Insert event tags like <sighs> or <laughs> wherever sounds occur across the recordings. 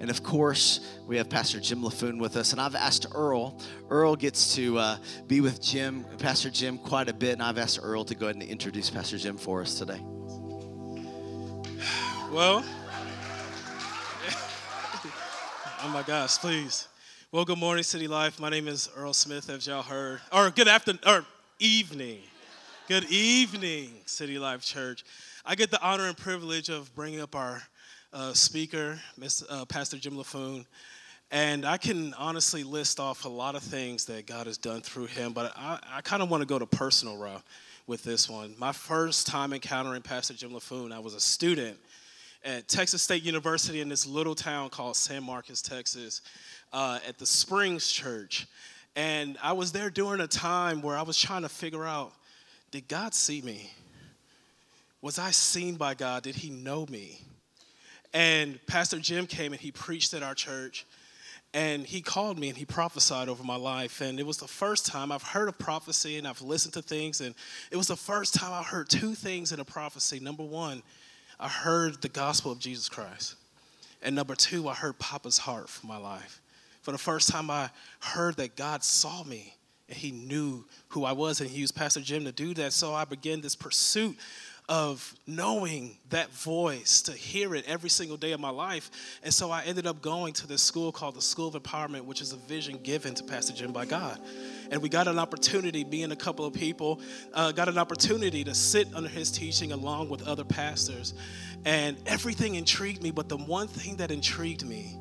And of course, we have Pastor Jim Laffoon with us. And I've asked Earl, Earl gets to uh, be with Jim, Pastor Jim, quite a bit. And I've asked Earl to go ahead and introduce Pastor Jim for us today. Well, <laughs> oh my gosh, please. Well, good morning, City Life. My name is Earl Smith, as y'all heard. Or good afternoon, or evening. Good evening, City Life Church. I get the honor and privilege of bringing up our uh, speaker. Uh, Pastor Jim Laffoon. And I can honestly list off a lot of things that God has done through him, but I, I kind of want to go to personal route with this one. My first time encountering Pastor Jim Laffoon, I was a student at Texas State University in this little town called San Marcos, Texas, uh, at the Springs Church. And I was there during a time where I was trying to figure out did God see me? Was I seen by God? Did He know me? And Pastor Jim came and he preached at our church. And he called me and he prophesied over my life. And it was the first time I've heard of prophecy and I've listened to things. And it was the first time I heard two things in a prophecy. Number one, I heard the gospel of Jesus Christ. And number two, I heard Papa's heart for my life. For the first time, I heard that God saw me and he knew who I was, and he used Pastor Jim to do that. So I began this pursuit of knowing that voice, to hear it every single day of my life. And so I ended up going to this school called the School of Empowerment, which is a vision given to Pastor Jim by God. And we got an opportunity, being a couple of people, uh, got an opportunity to sit under his teaching along with other pastors. And everything intrigued me, but the one thing that intrigued me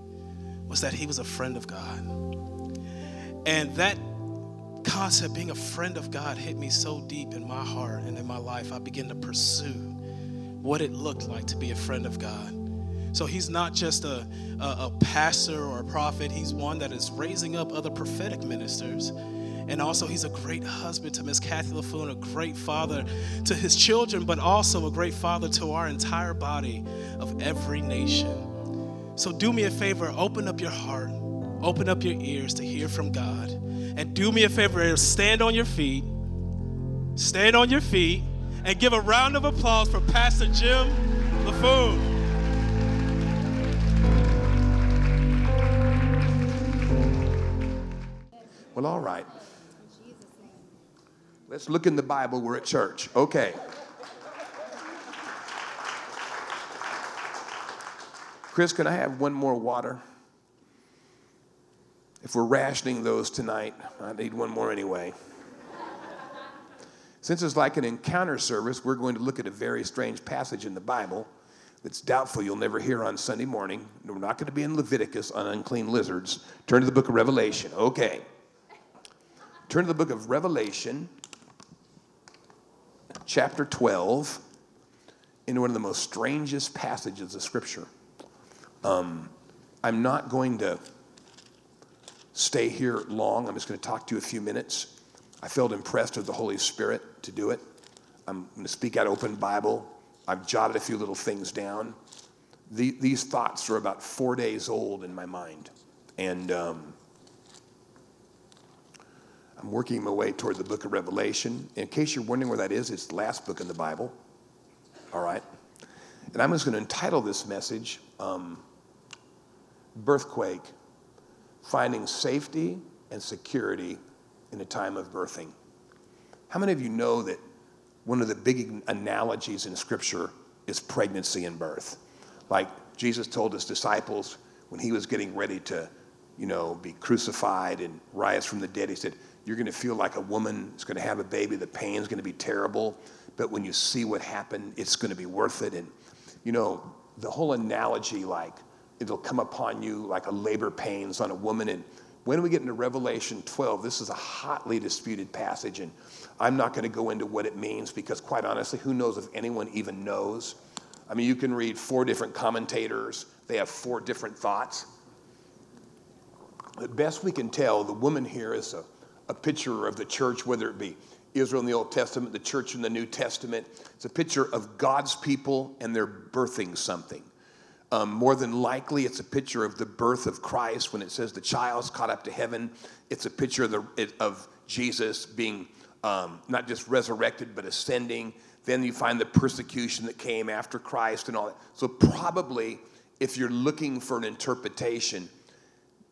was that he was a friend of God. And that concept, being a friend of God, hit me so deep in my heart and in my life. I began to pursue what it looked like to be a friend of God. So he's not just a, a, a, pastor or a prophet, he's one that is raising up other prophetic ministers. And also, he's a great husband to Miss Kathy Laffoon, a great father to his children, but also a great father to our entire body of every nation. So, do me a favor, open up your heart, open up your ears to hear from God. And do me a favor, stand on your feet, stand on your feet, and give a round of applause for Pastor Jim Laffoon. Well, all right. Let's look in the Bible. We're at church. Okay. Chris, can I have one more water? If we're rationing those tonight, I need one more anyway. Since it's like an encounter service, we're going to look at a very strange passage in the Bible that's doubtful you'll never hear on Sunday morning. We're not going to be in Leviticus on unclean lizards. Turn to the book of Revelation. Okay. Turn to the book of Revelation, chapter 12, into one of the most strangest passages of Scripture. Um, I'm not going to stay here long. I'm just going to talk to you a few minutes. I felt impressed with the Holy Spirit to do it. I'm going to speak out open Bible. I've jotted a few little things down. The, these thoughts are about four days old in my mind. And um, I'm working my way toward the book of Revelation. In case you're wondering where that is, it's the last book in the Bible. All right? And I'm just going to entitle this message um, Birthquake Finding Safety and Security in a Time of Birthing. How many of you know that one of the big analogies in Scripture is pregnancy and birth? Like Jesus told his disciples when he was getting ready to, you know, be crucified and rise from the dead, he said, You're going to feel like a woman is going to have a baby. The pain's going to be terrible. But when you see what happened, it's going to be worth it. And, you know, the whole analogy, like, it'll come upon you like a labor pains on a woman. And when we get into Revelation 12, this is a hotly disputed passage. And I'm not going to go into what it means because, quite honestly, who knows if anyone even knows? I mean, you can read four different commentators, they have four different thoughts. The best we can tell, the woman here is a, a picture of the church, whether it be Israel in the Old Testament, the church in the New Testament. It's a picture of God's people and they're birthing something. Um, more than likely, it's a picture of the birth of Christ. When it says the child's caught up to heaven, it's a picture of, the, of Jesus being um, not just resurrected, but ascending. Then you find the persecution that came after Christ and all that. So, probably if you're looking for an interpretation,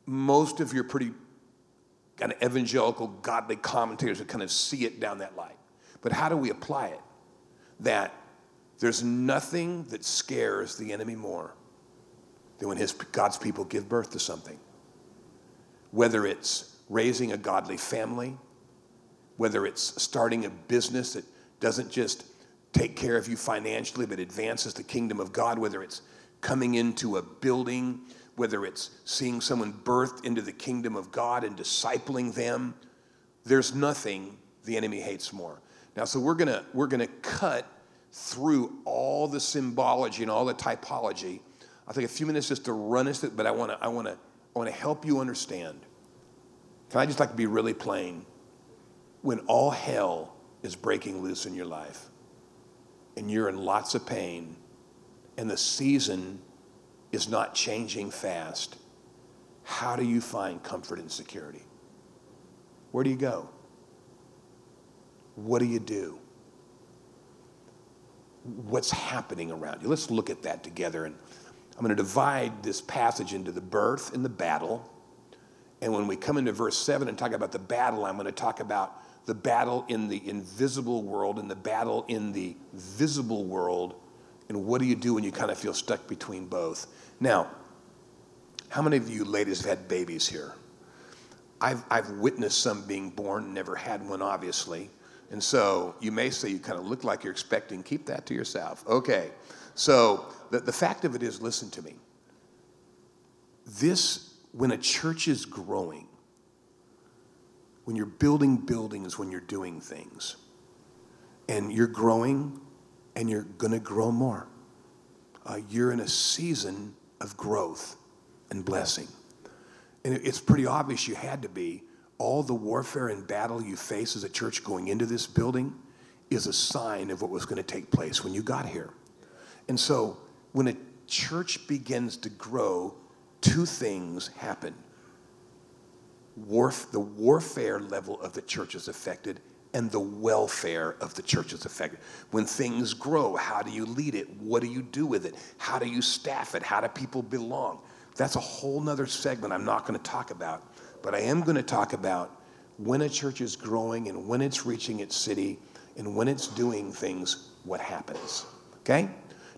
most of your pretty kind of evangelical, godly commentators would kind of see it down that light. But how do we apply it? That there's nothing that scares the enemy more than when his, God's people give birth to something. Whether it's raising a godly family, whether it's starting a business that doesn't just take care of you financially but advances the kingdom of God, whether it's coming into a building, whether it's seeing someone birthed into the kingdom of God and discipling them, there's nothing the enemy hates more. Now, so we're gonna we're gonna cut through all the symbology and all the typology. I'll take a few minutes just to run us, but I wanna I wanna I wanna help you understand. Can I just like to be really plain? When all hell is breaking loose in your life, and you're in lots of pain, and the season is not changing fast, how do you find comfort and security? Where do you go? What do you do? What's happening around you? Let's look at that together. And I'm going to divide this passage into the birth and the battle. And when we come into verse 7 and talk about the battle, I'm going to talk about the battle in the invisible world and the battle in the visible world. And what do you do when you kind of feel stuck between both? Now, how many of you ladies have had babies here? I've, I've witnessed some being born, never had one, obviously. And so you may say you kind of look like you're expecting, keep that to yourself. Okay. So the, the fact of it is, listen to me. This, when a church is growing, when you're building buildings, when you're doing things, and you're growing and you're going to grow more, uh, you're in a season of growth and blessing. And it's pretty obvious you had to be. All the warfare and battle you face as a church going into this building is a sign of what was going to take place when you got here. And so when a church begins to grow, two things happen. Warf- the warfare level of the church is affected, and the welfare of the church is affected. When things grow, how do you lead it? What do you do with it? How do you staff it? How do people belong? That's a whole nother segment I'm not going to talk about. But I am going to talk about when a church is growing and when it's reaching its city and when it's doing things, what happens. Okay?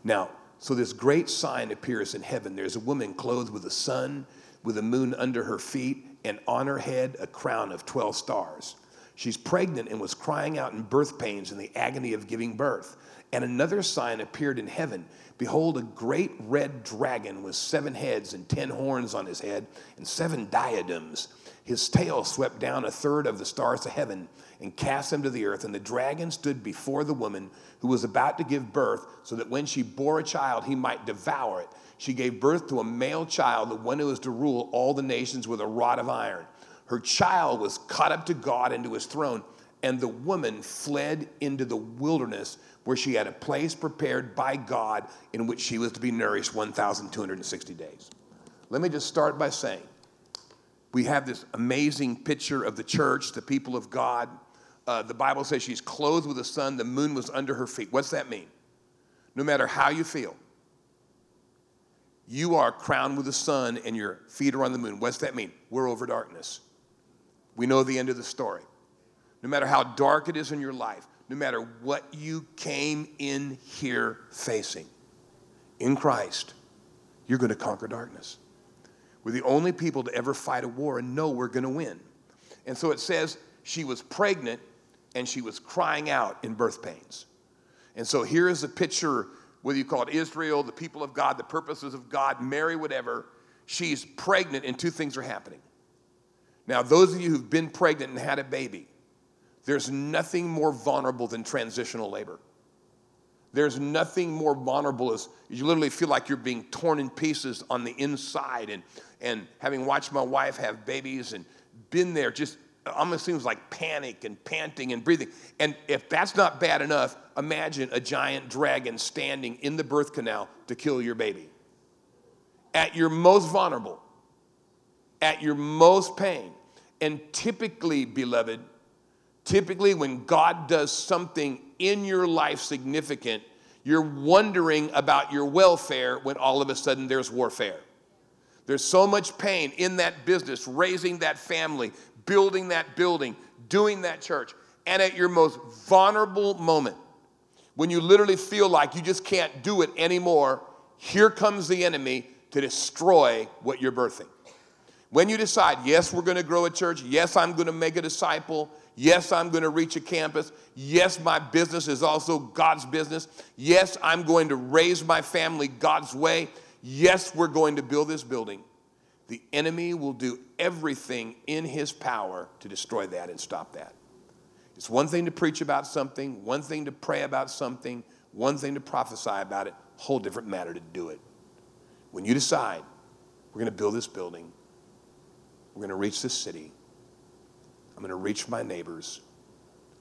Now, so this great sign appears in heaven. There's a woman clothed with the sun, with the moon under her feet, and on her head a crown of 12 stars. She's pregnant and was crying out in birth pains in the agony of giving birth. And another sign appeared in heaven. Behold, a great red dragon with seven heads and ten horns on his head and seven diadems. His tail swept down a third of the stars of heaven and cast them to the earth. And the dragon stood before the woman who was about to give birth, so that when she bore a child, he might devour it. She gave birth to a male child, the one who was to rule all the nations with a rod of iron. Her child was caught up to God into his throne, and the woman fled into the wilderness where she had a place prepared by God in which she was to be nourished 1,260 days. Let me just start by saying we have this amazing picture of the church, the people of God. Uh, the Bible says she's clothed with the sun, the moon was under her feet. What's that mean? No matter how you feel, you are crowned with the sun and your feet are on the moon. What's that mean? We're over darkness. We know the end of the story. No matter how dark it is in your life, no matter what you came in here facing, in Christ, you're going to conquer darkness. We're the only people to ever fight a war and know we're going to win. And so it says she was pregnant and she was crying out in birth pains. And so here is a picture, whether you call it Israel, the people of God, the purposes of God, Mary, whatever. She's pregnant and two things are happening. Now, those of you who've been pregnant and had a baby, there's nothing more vulnerable than transitional labor. There's nothing more vulnerable as you literally feel like you're being torn in pieces on the inside. And, and having watched my wife have babies and been there, just almost seems like panic and panting and breathing. And if that's not bad enough, imagine a giant dragon standing in the birth canal to kill your baby. At your most vulnerable, at your most pain, and typically, beloved, typically when God does something in your life significant, You're wondering about your welfare when all of a sudden there's warfare. There's so much pain in that business, raising that family, building that building, doing that church. And at your most vulnerable moment, when you literally feel like you just can't do it anymore, here comes the enemy to destroy what you're birthing. When you decide, yes, we're going to grow a church, yes, I'm going to make a disciple, yes, I'm going to reach a campus, yes, my business is also God's business, yes, I'm going to raise my family God's way, yes, we're going to build this building, the enemy will do everything in his power to destroy that and stop that. It's one thing to preach about something, one thing to pray about something, one thing to prophesy about it, whole different matter to do it. When you decide, we're going to build this building, we're going to reach this city, I'm going to reach my neighbors,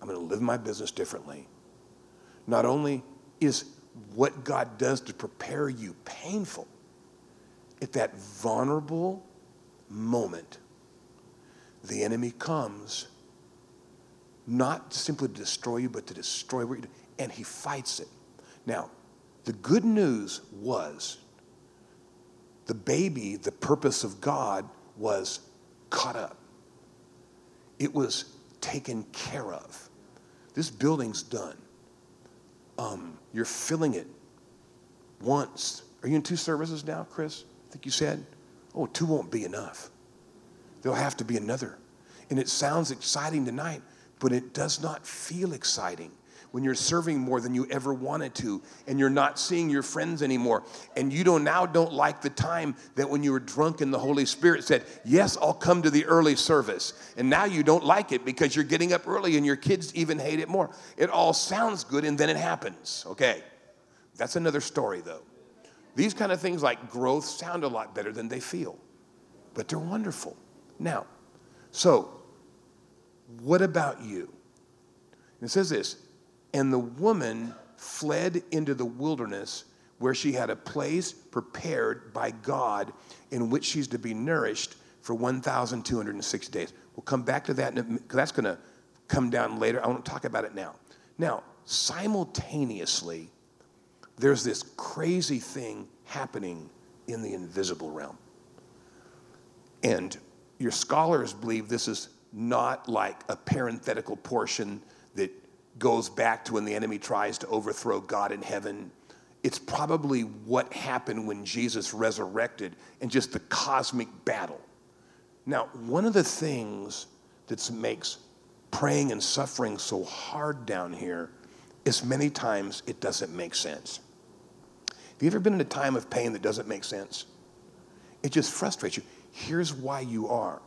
I'm going to live my business differently. Not only is what God does to prepare you painful, at that vulnerable moment, the enemy comes not simply to destroy you, but to destroy what you do, and he fights it. Now, the good news was the baby, the purpose of God, was caught up. It was taken care of. This building's done. Um, you're filling it once. Are you in two services now, Chris? I think you said. Oh, two won't be enough. There'll have to be another. And it sounds exciting tonight, but it does not feel exciting when you're serving more than you ever wanted to and you're not seeing your friends anymore and you don't now don't like the time that when you were drunk and the holy spirit said yes i'll come to the early service and now you don't like it because you're getting up early and your kids even hate it more. It all sounds good and then it happens okay? That's another story though. These kind of things like growth sound a lot better than they feel but they're wonderful. Now so what about you? It says this and the woman fled into the wilderness where she had a place prepared by God in which she's to be nourished for 1,206 days. We'll come back to that because that's going to come down later. I want to talk about it now. Now, simultaneously, there's this crazy thing happening in the invisible realm. And your scholars believe this is not like a parenthetical portion goes back to when the enemy tries to overthrow God in heaven. It's probably what happened when Jesus resurrected and just the cosmic battle. Now, one of the things that makes praying and suffering so hard down here is many times it doesn't make sense. Have you ever been in a time of pain that doesn't make sense? It just frustrates you. Here's why you are.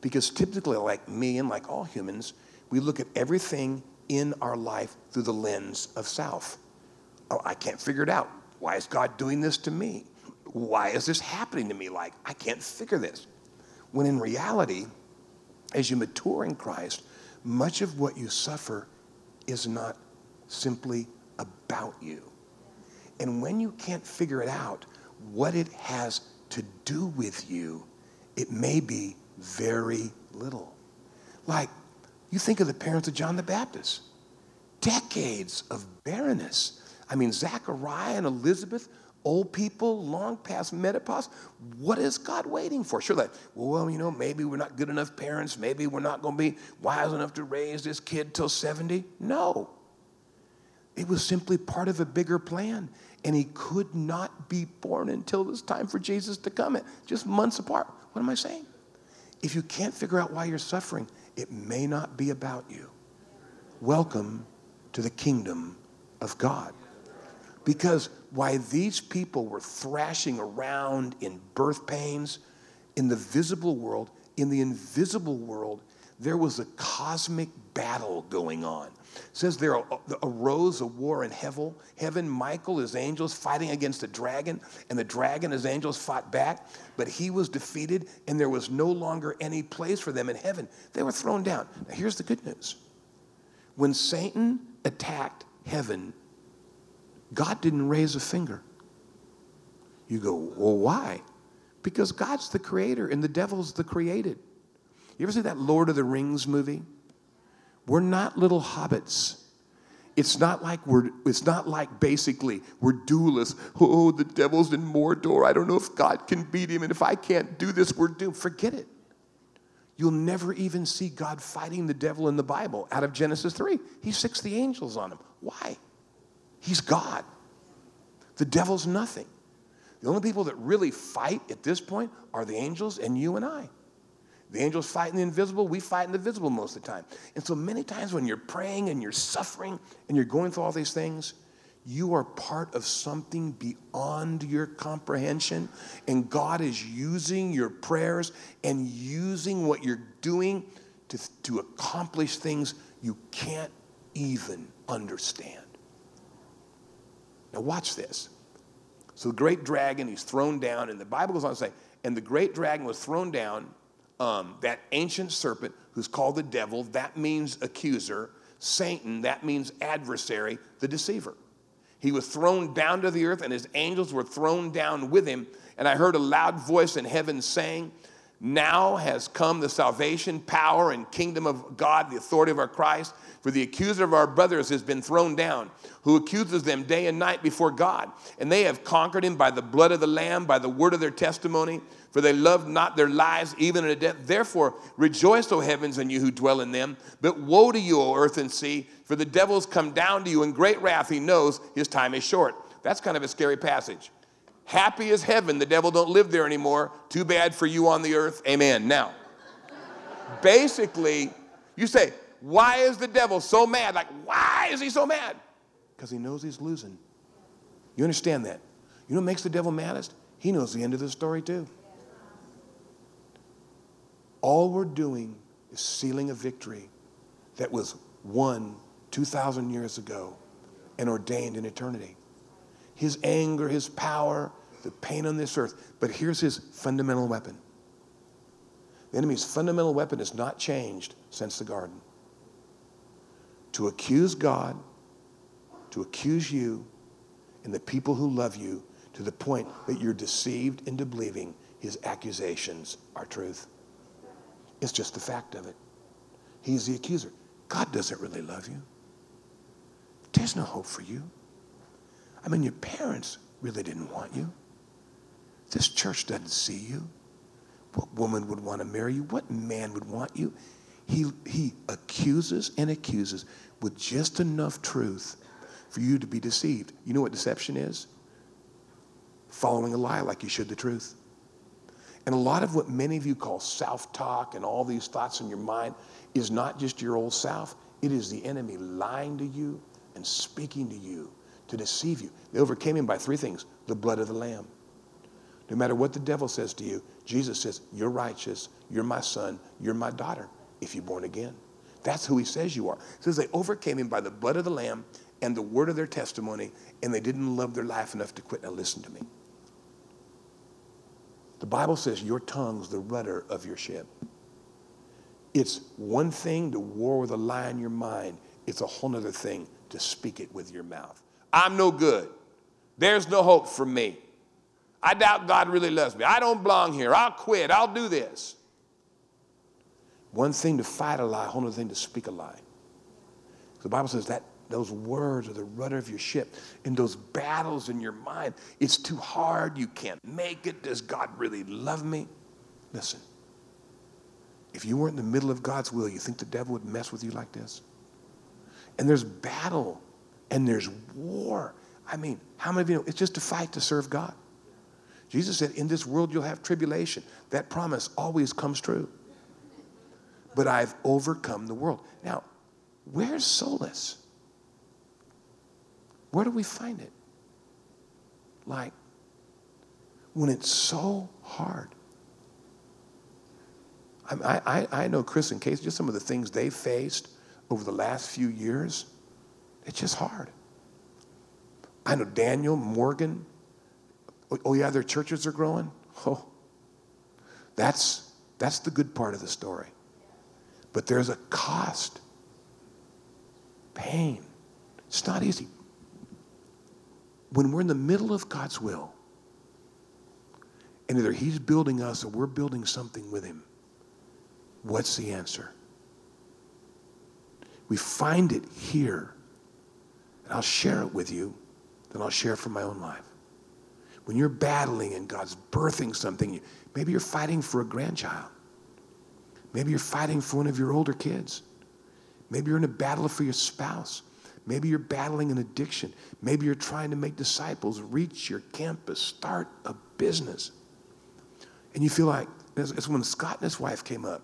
Because typically, like me and like all humans, we look at everything in our life through the lens of self. Oh, I can't figure it out. Why is God doing this to me? Why is this happening to me? Like, I can't figure this. When in reality, as you mature in Christ, much of what you suffer is not simply about you. And when you can't figure it out, what it has to do with you, it may be very little. Like, you think of the parents of John the Baptist, decades of barrenness. I mean, Zachariah and Elizabeth, old people, long past menopause. What is God waiting for? Sure, like, well, you know, maybe we're not good enough parents. Maybe we're not going to be wise enough to raise this kid till 70. No. It was simply part of a bigger plan. And he could not be born until was time for Jesus to come, just months apart. What am I saying? If you can't figure out why you're suffering, it may not be about you. Welcome to the kingdom of God. Because why these people were thrashing around in birth pains in the visible world, in the invisible world, there was a cosmic battle going on. Says there arose a war in heaven. Heaven, Michael, his angels fighting against the dragon, and the dragon, his angels fought back, but he was defeated, and there was no longer any place for them in heaven. They were thrown down. Now, here's the good news when Satan attacked heaven, God didn't raise a finger. You go, well, why? Because God's the creator and the devil's the created. You ever see that Lord of the Rings movie? We're not little hobbits. It's not like we're, it's not like basically we're dualists. Oh, the devil's in Mordor. I don't know if God can beat him. And if I can't do this, we're doomed. Forget it. You'll never even see God fighting the devil in the Bible out of Genesis 3. He sics the angels on him. Why? He's God. The devil's nothing. The only people that really fight at this point are the angels and you and I. The angels fight in the invisible, we fight in the visible most of the time. And so many times when you're praying and you're suffering and you're going through all these things, you are part of something beyond your comprehension. And God is using your prayers and using what you're doing to, to accomplish things you can't even understand. Now, watch this. So, the great dragon, he's thrown down, and the Bible goes on to say, and the great dragon was thrown down um, that ancient serpent who's called the devil, that means accuser. Satan, that means adversary, the deceiver. He was thrown down to the earth, and his angels were thrown down with him. And I heard a loud voice in heaven saying, Now has come the salvation, power, and kingdom of God, the authority of our Christ. For the accuser of our brothers has been thrown down, who accuses them day and night before God. And they have conquered him by the blood of the Lamb, by the word of their testimony for they love not their lives even unto death. Therefore, rejoice, O heavens, and you who dwell in them. But woe to you, O earth and sea, for the devil's come down to you in great wrath. He knows his time is short. That's kind of a scary passage. Happy is heaven. The devil don't live there anymore. Too bad for you on the earth. Amen. Now, basically, you say, why is the devil so mad? Like, why is he so mad? Because he knows he's losing. You understand that? You know what makes the devil maddest? He knows the end of the story too. All we're doing is sealing a victory that was won 2,000 years ago and ordained in eternity. His anger, his power, the pain on this earth. But here's his fundamental weapon the enemy's fundamental weapon has not changed since the garden to accuse God, to accuse you, and the people who love you to the point that you're deceived into believing his accusations are truth. It's just the fact of it. He's the accuser. God doesn't really love you. There's no hope for you. I mean, your parents really didn't want you. This church doesn't see you. What woman would want to marry you? What man would want you? He, he accuses and accuses with just enough truth for you to be deceived. You know what deception is? Following a lie like you should the truth. And a lot of what many of you call self talk and all these thoughts in your mind is not just your old self, it is the enemy lying to you and speaking to you to deceive you. They overcame him by three things the blood of the Lamb. No matter what the devil says to you, Jesus says, You're righteous, you're my son, you're my daughter, if you're born again. That's who he says you are. He says they overcame him by the blood of the Lamb and the word of their testimony, and they didn't love their life enough to quit. Now, listen to me. The Bible says your tongue's the rudder of your ship. It's one thing to war with a lie in your mind, it's a whole other thing to speak it with your mouth. I'm no good. There's no hope for me. I doubt God really loves me. I don't belong here. I'll quit. I'll do this. One thing to fight a lie, whole other thing to speak a lie. The Bible says that those words are the rudder of your ship. In those battles in your mind, it's too hard. You can't make it. Does God really love me? Listen, if you weren't in the middle of God's will, you think the devil would mess with you like this? And there's battle and there's war. I mean, how many of you know it's just a fight to serve God? Jesus said, In this world you'll have tribulation. That promise always comes true. But I've overcome the world. Now, where's solace? Where do we find it? Like, when it's so hard. I, I, I know Chris and Casey, just some of the things they faced over the last few years, it's just hard. I know Daniel, Morgan, oh, oh yeah, their churches are growing. Oh, that's, that's the good part of the story. But there's a cost, pain. It's not easy when we're in the middle of God's will, and either He's building us or we're building something with Him, what's the answer? We find it here and I'll share it with you, then I'll share it from my own life. When you're battling and God's birthing something, maybe you're fighting for a grandchild. Maybe you're fighting for one of your older kids. Maybe you're in a battle for your spouse. Maybe you're battling an addiction. Maybe you're trying to make disciples reach your campus, start a business. And you feel like, it's when Scott and his wife came up.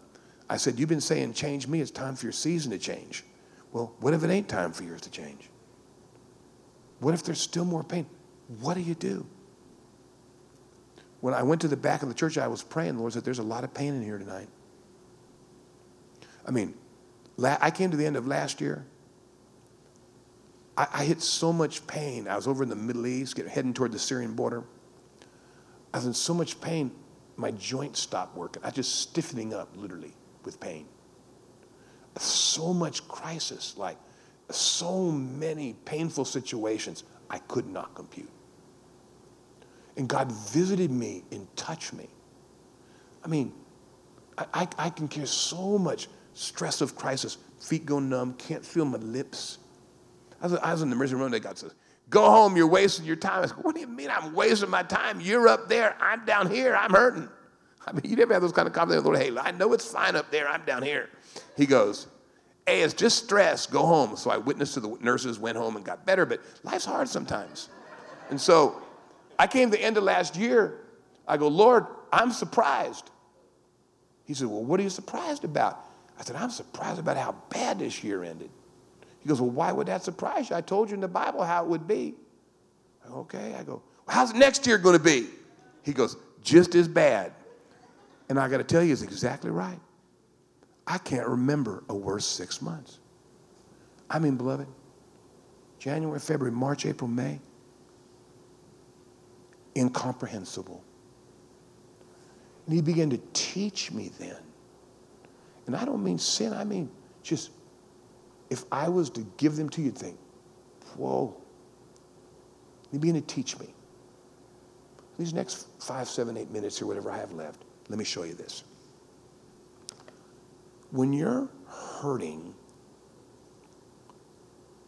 I said, You've been saying, change me. It's time for your season to change. Well, what if it ain't time for yours to change? What if there's still more pain? What do you do? When I went to the back of the church, I was praying. The Lord said, There's a lot of pain in here tonight. I mean, I came to the end of last year. I, I hit so much pain. I was over in the Middle East, heading toward the Syrian border. I was in so much pain, my joints stopped working. I was just stiffening up, literally, with pain. So much crisis, like so many painful situations, I could not compute. And God visited me and touched me. I mean, I, I, I can carry so much stress of crisis. Feet go numb, can't feel my lips. I was, I was in the emergency room that God says, Go home, you're wasting your time. I said, What do you mean I'm wasting my time? You're up there, I'm down here, I'm hurting. I mean, you never have those kind of conversations Lord. Hey, I know it's fine up there, I'm down here. He goes, Hey, it's just stress, go home. So I witnessed to the nurses, went home and got better, but life's hard sometimes. And so I came to the end of last year. I go, Lord, I'm surprised. He said, Well, what are you surprised about? I said, I'm surprised about how bad this year ended. He goes, Well, why would that surprise you? I told you in the Bible how it would be. I go, okay. I go, well, How's next year going to be? He goes, Just as bad. And I got to tell you, he's exactly right. I can't remember a worse six months. I mean, beloved, January, February, March, April, May, incomprehensible. And he began to teach me then. And I don't mean sin, I mean just if I was to give them to you, think, whoa. He began to teach me. These next five, seven, eight minutes or whatever I have left, let me show you this. When you're hurting,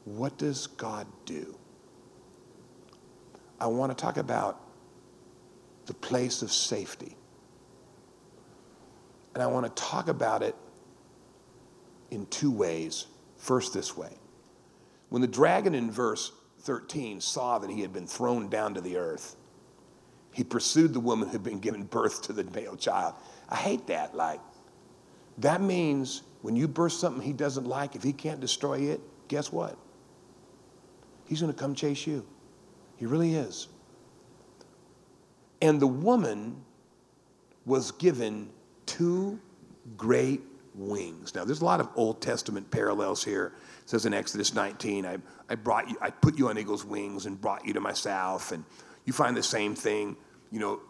what does God do? I want to talk about the place of safety. And I want to talk about it in two ways. First, this way. When the dragon in verse 13 saw that he had been thrown down to the earth, he pursued the woman who had been given birth to the male child. I hate that. Like, that means when you birth something he doesn't like, if he can't destroy it, guess what? He's going to come chase you. He really is. And the woman was given two great wings. Now, there's a lot of Old Testament parallels here. It says in Exodus 19, I, I brought you, I put you on eagle's wings and brought you to myself. And you find the same thing. You know,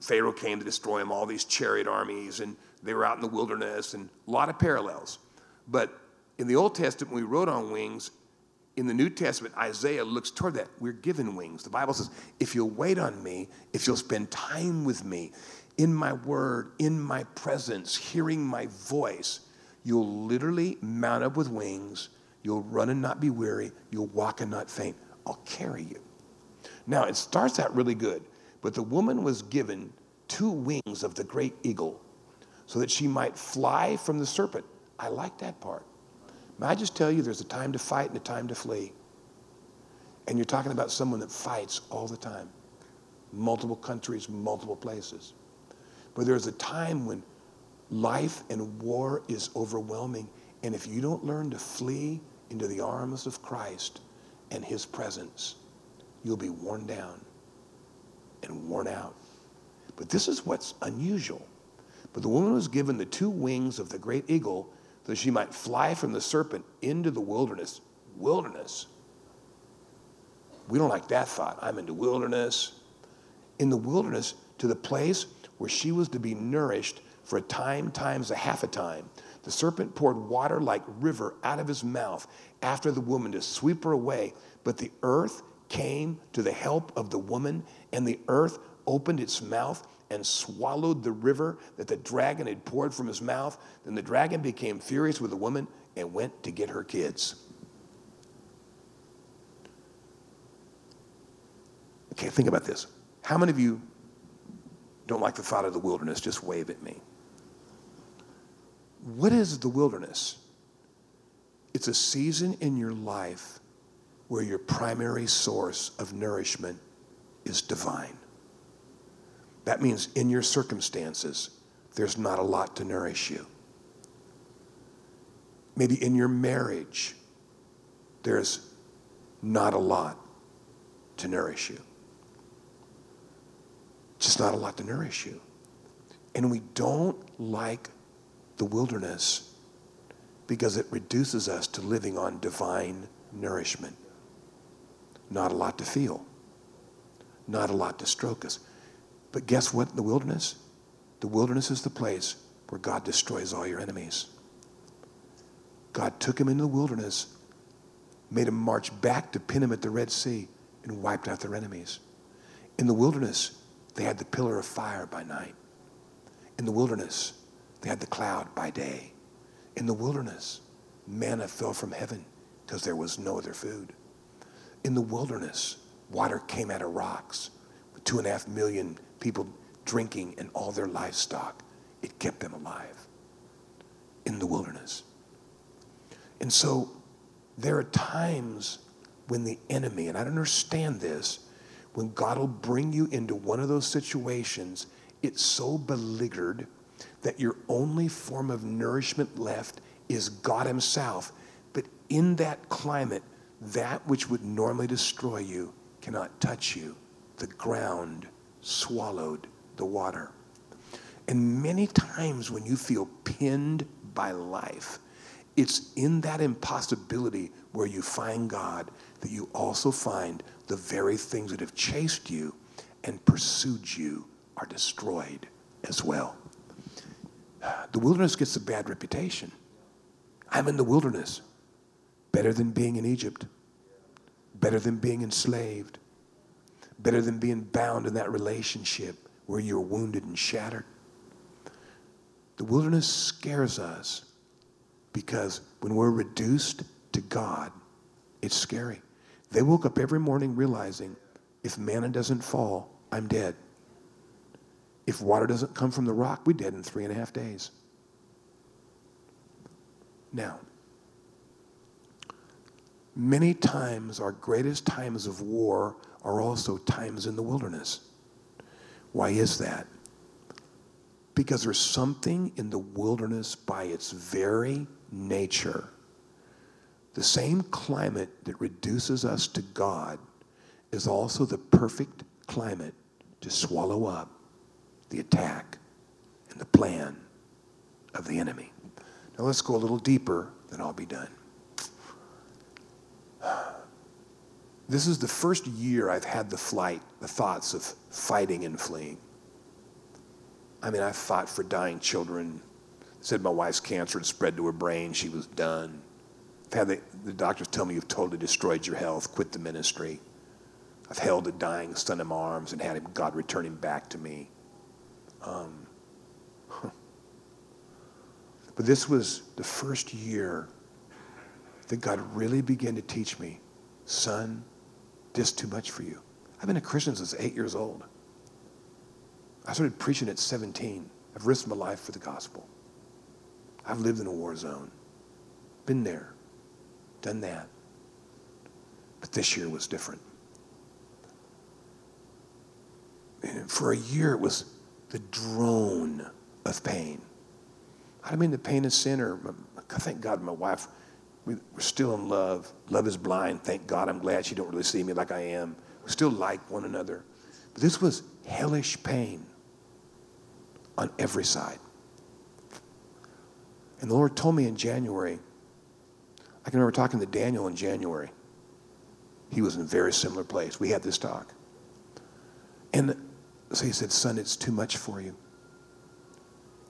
Pharaoh came to destroy him, all these chariot armies, and they were out in the wilderness, and a lot of parallels. But in the Old Testament, we wrote on wings. In the New Testament, Isaiah looks toward that. We're given wings. The Bible says, if you'll wait on me, if you'll spend time with me, in my word, in my presence, hearing my voice, you'll literally mount up with wings. You'll run and not be weary. You'll walk and not faint. I'll carry you. Now, it starts out really good, but the woman was given two wings of the great eagle so that she might fly from the serpent. I like that part. May I just tell you, there's a time to fight and a time to flee. And you're talking about someone that fights all the time, multiple countries, multiple places. But there's a time when life and war is overwhelming. And if you don't learn to flee into the arms of Christ and his presence, you'll be worn down and worn out. But this is what's unusual. But the woman was given the two wings of the great eagle that she might fly from the serpent into the wilderness. Wilderness. We don't like that thought. I'm into wilderness. In the wilderness, to the place where she was to be nourished for a time times a half a time. The serpent poured water like river out of his mouth after the woman to sweep her away. But the earth came to the help of the woman, and the earth opened its mouth and swallowed the river that the dragon had poured from his mouth. Then the dragon became furious with the woman and went to get her kids. Okay, think about this. How many of you don't like the thought of the wilderness? Just wave at me. What is the wilderness? It's a season in your life where your primary source of nourishment is divine. That means in your circumstances, there's not a lot to nourish you. Maybe in your marriage, there's not a lot to nourish you. Just not a lot to nourish you. And we don't like the wilderness because it reduces us to living on divine nourishment. Not a lot to feel, not a lot to stroke us. But guess what the wilderness? The wilderness is the place where God destroys all your enemies. God took him into the wilderness, made him march back to pin him at the Red Sea, and wiped out their enemies. In the wilderness, they had the pillar of fire by night. In the wilderness, they had the cloud by day. In the wilderness, manna fell from heaven because there was no other food. In the wilderness, water came out of rocks. With two and a half million people drinking and all their livestock, it kept them alive in the wilderness. And so there are times when the enemy, and I don't understand this, when God will bring you into one of those situations, it's so beleaguered that your only form of nourishment left is God Himself. But in that climate, that which would normally destroy you cannot touch you. The ground swallowed the water. And many times when you feel pinned by life, it's in that impossibility where you find God that you also find the very things that have chased you and pursued you are destroyed as well. The wilderness gets a bad reputation. I'm in the wilderness. Better than being in Egypt. Better than being enslaved. Better than being bound in that relationship where you're wounded and shattered. The wilderness scares us because when we're reduced to God, it's scary. They woke up every morning realizing if manna doesn't fall, I'm dead. If water doesn't come from the rock, we're dead in three and a half days. Now, many times our greatest times of war are also times in the wilderness. Why is that? Because there's something in the wilderness by its very nature. The same climate that reduces us to God is also the perfect climate to swallow up the attack and the plan of the enemy. Now let's go a little deeper, then I'll be done. <sighs> This is the first year I've had the flight, the thoughts of fighting and fleeing. I mean, I fought for dying children. Said my wife's cancer had spread to her brain. She was done. I've had the, the doctors tell me you've totally destroyed your health. Quit the ministry. I've held a dying son in my arms and had him, God return him back to me. Um, <laughs> but this was the first year that God really began to teach me, son, this too much for you. I've been a Christian since eight years old. I started preaching at 17. I've risked my life for the gospel. I've lived in a war zone, been there, done that. But this year was different. And for a year, it was the drone of pain. I don't mean the pain of sin, or um, thank God my wife, we're still in love. Love is blind. Thank God I'm glad she don't really see me like I am. We still like one another. But this was hellish pain on every side. And the Lord told me in January, I can remember talking to Daniel in January. He was in a very similar place. We had this talk. And so he said, Son, it's too much for you.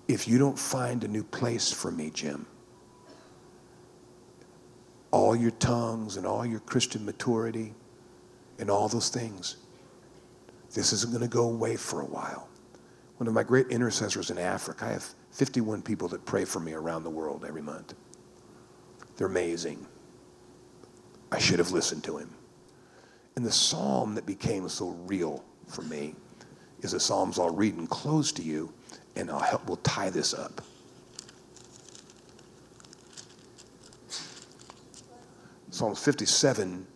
If you don't find a new place for me, Jim, all your tongues and all your Christian maturity and all those things, this isn't going to go away for a while. One of my great intercessors in Africa, I have 51 people that pray for me around the world every month. They're amazing. I should have listened to him. And the psalm that became so real for me is the psalms I'll read and close to you, and I'll help. We'll tie this up. Psalms 57.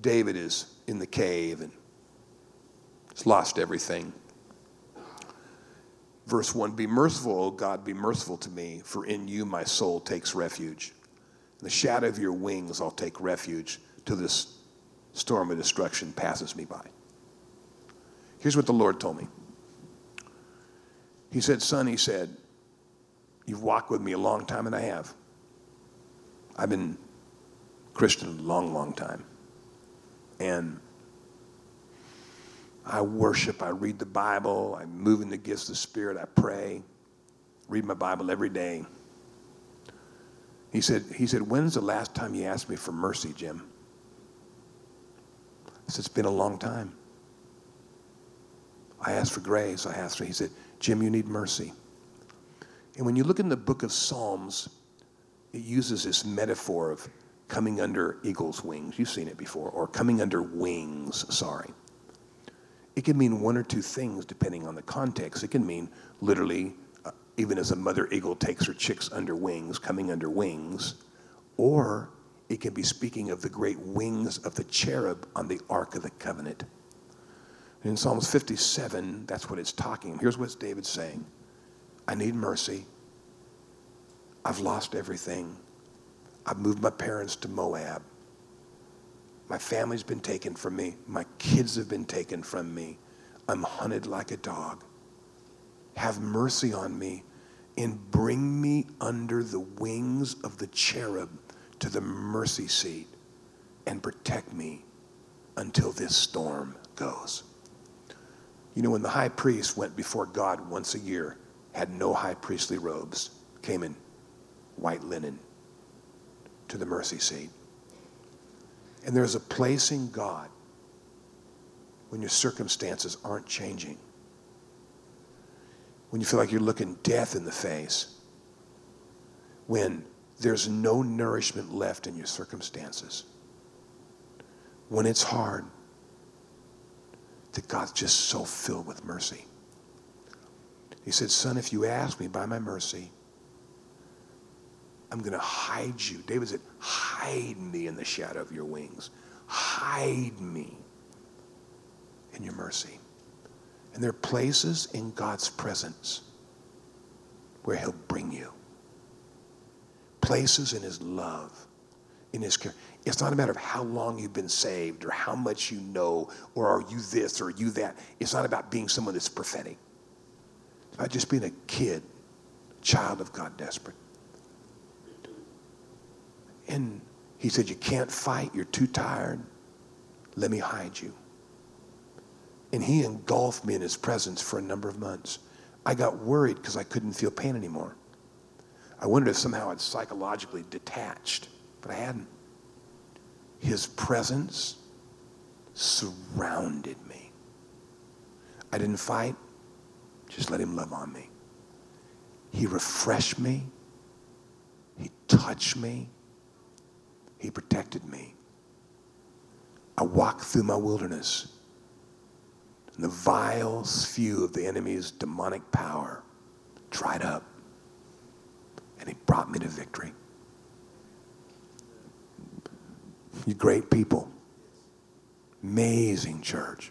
David is in the cave and has lost everything. Verse 1 Be merciful, O God, be merciful to me, for in you my soul takes refuge. In the shadow of your wings I'll take refuge till this storm of destruction passes me by. Here's what the Lord told me He said, Son, he said, You've walked with me a long time, and I have. I've been Christian a long, long time. And I worship, I read the Bible, I move in the gifts of the Spirit, I pray, read my Bible every day. He said, he said, When's the last time you asked me for mercy, Jim? I said, It's been a long time. I asked for grace. I asked for, he said, Jim, you need mercy. And when you look in the book of Psalms, it uses this metaphor of coming under eagle's wings. You've seen it before, or coming under wings, sorry. It can mean one or two things depending on the context. It can mean literally, even as a mother eagle takes her chicks under wings, coming under wings, or it can be speaking of the great wings of the cherub on the Ark of the Covenant. In Psalms 57, that's what it's talking. Here's what David's saying I need mercy. I've lost everything. I've moved my parents to Moab. My family's been taken from me. My kids have been taken from me. I'm hunted like a dog. Have mercy on me and bring me under the wings of the cherub to the mercy seat and protect me until this storm goes. You know, when the high priest went before God once a year, had no high priestly robes, came in white linen to the mercy seat. And there's a place in God when your circumstances aren't changing, when you feel like you're looking death in the face, when there's no nourishment left in your circumstances, when it's hard, that God's just so filled with mercy. He said, Son, if you ask me by my mercy, I'm going to hide you. David said, Hide me in the shadow of your wings. Hide me in your mercy. And there are places in God's presence where He'll bring you, places in His love, in His care. It's not a matter of how long you've been saved or how much you know or are you this or are you that. It's not about being someone that's prophetic. It's about just being a kid, child of God, desperate. And he said, You can't fight. You're too tired. Let me hide you. And he engulfed me in his presence for a number of months. I got worried because I couldn't feel pain anymore. I wondered if somehow I'd psychologically detached, but I hadn't. His presence surrounded me. I didn't fight, just let him love on me. He refreshed me, he touched me, he protected me. I walked through my wilderness. And the vile spew of the enemy's demonic power dried up. And he brought me to victory. You great people. Amazing church.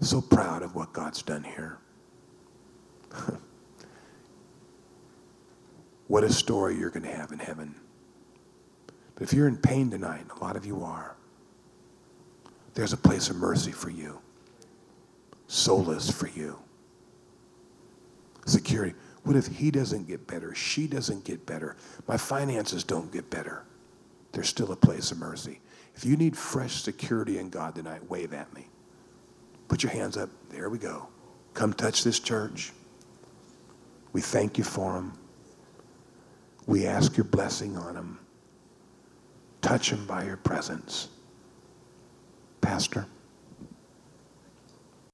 So proud of what God's done here. <laughs> what a story you're going to have in heaven. But if you're in pain tonight, a lot of you are, there's a place of mercy for you, solace for you, security. What if he doesn't get better? She doesn't get better. My finances don't get better. There's still a place of mercy. If you need fresh security in God tonight, wave at me. Put your hands up. There we go. Come touch this church. We thank you for them. We ask your blessing on them. Touch them by your presence. Pastor.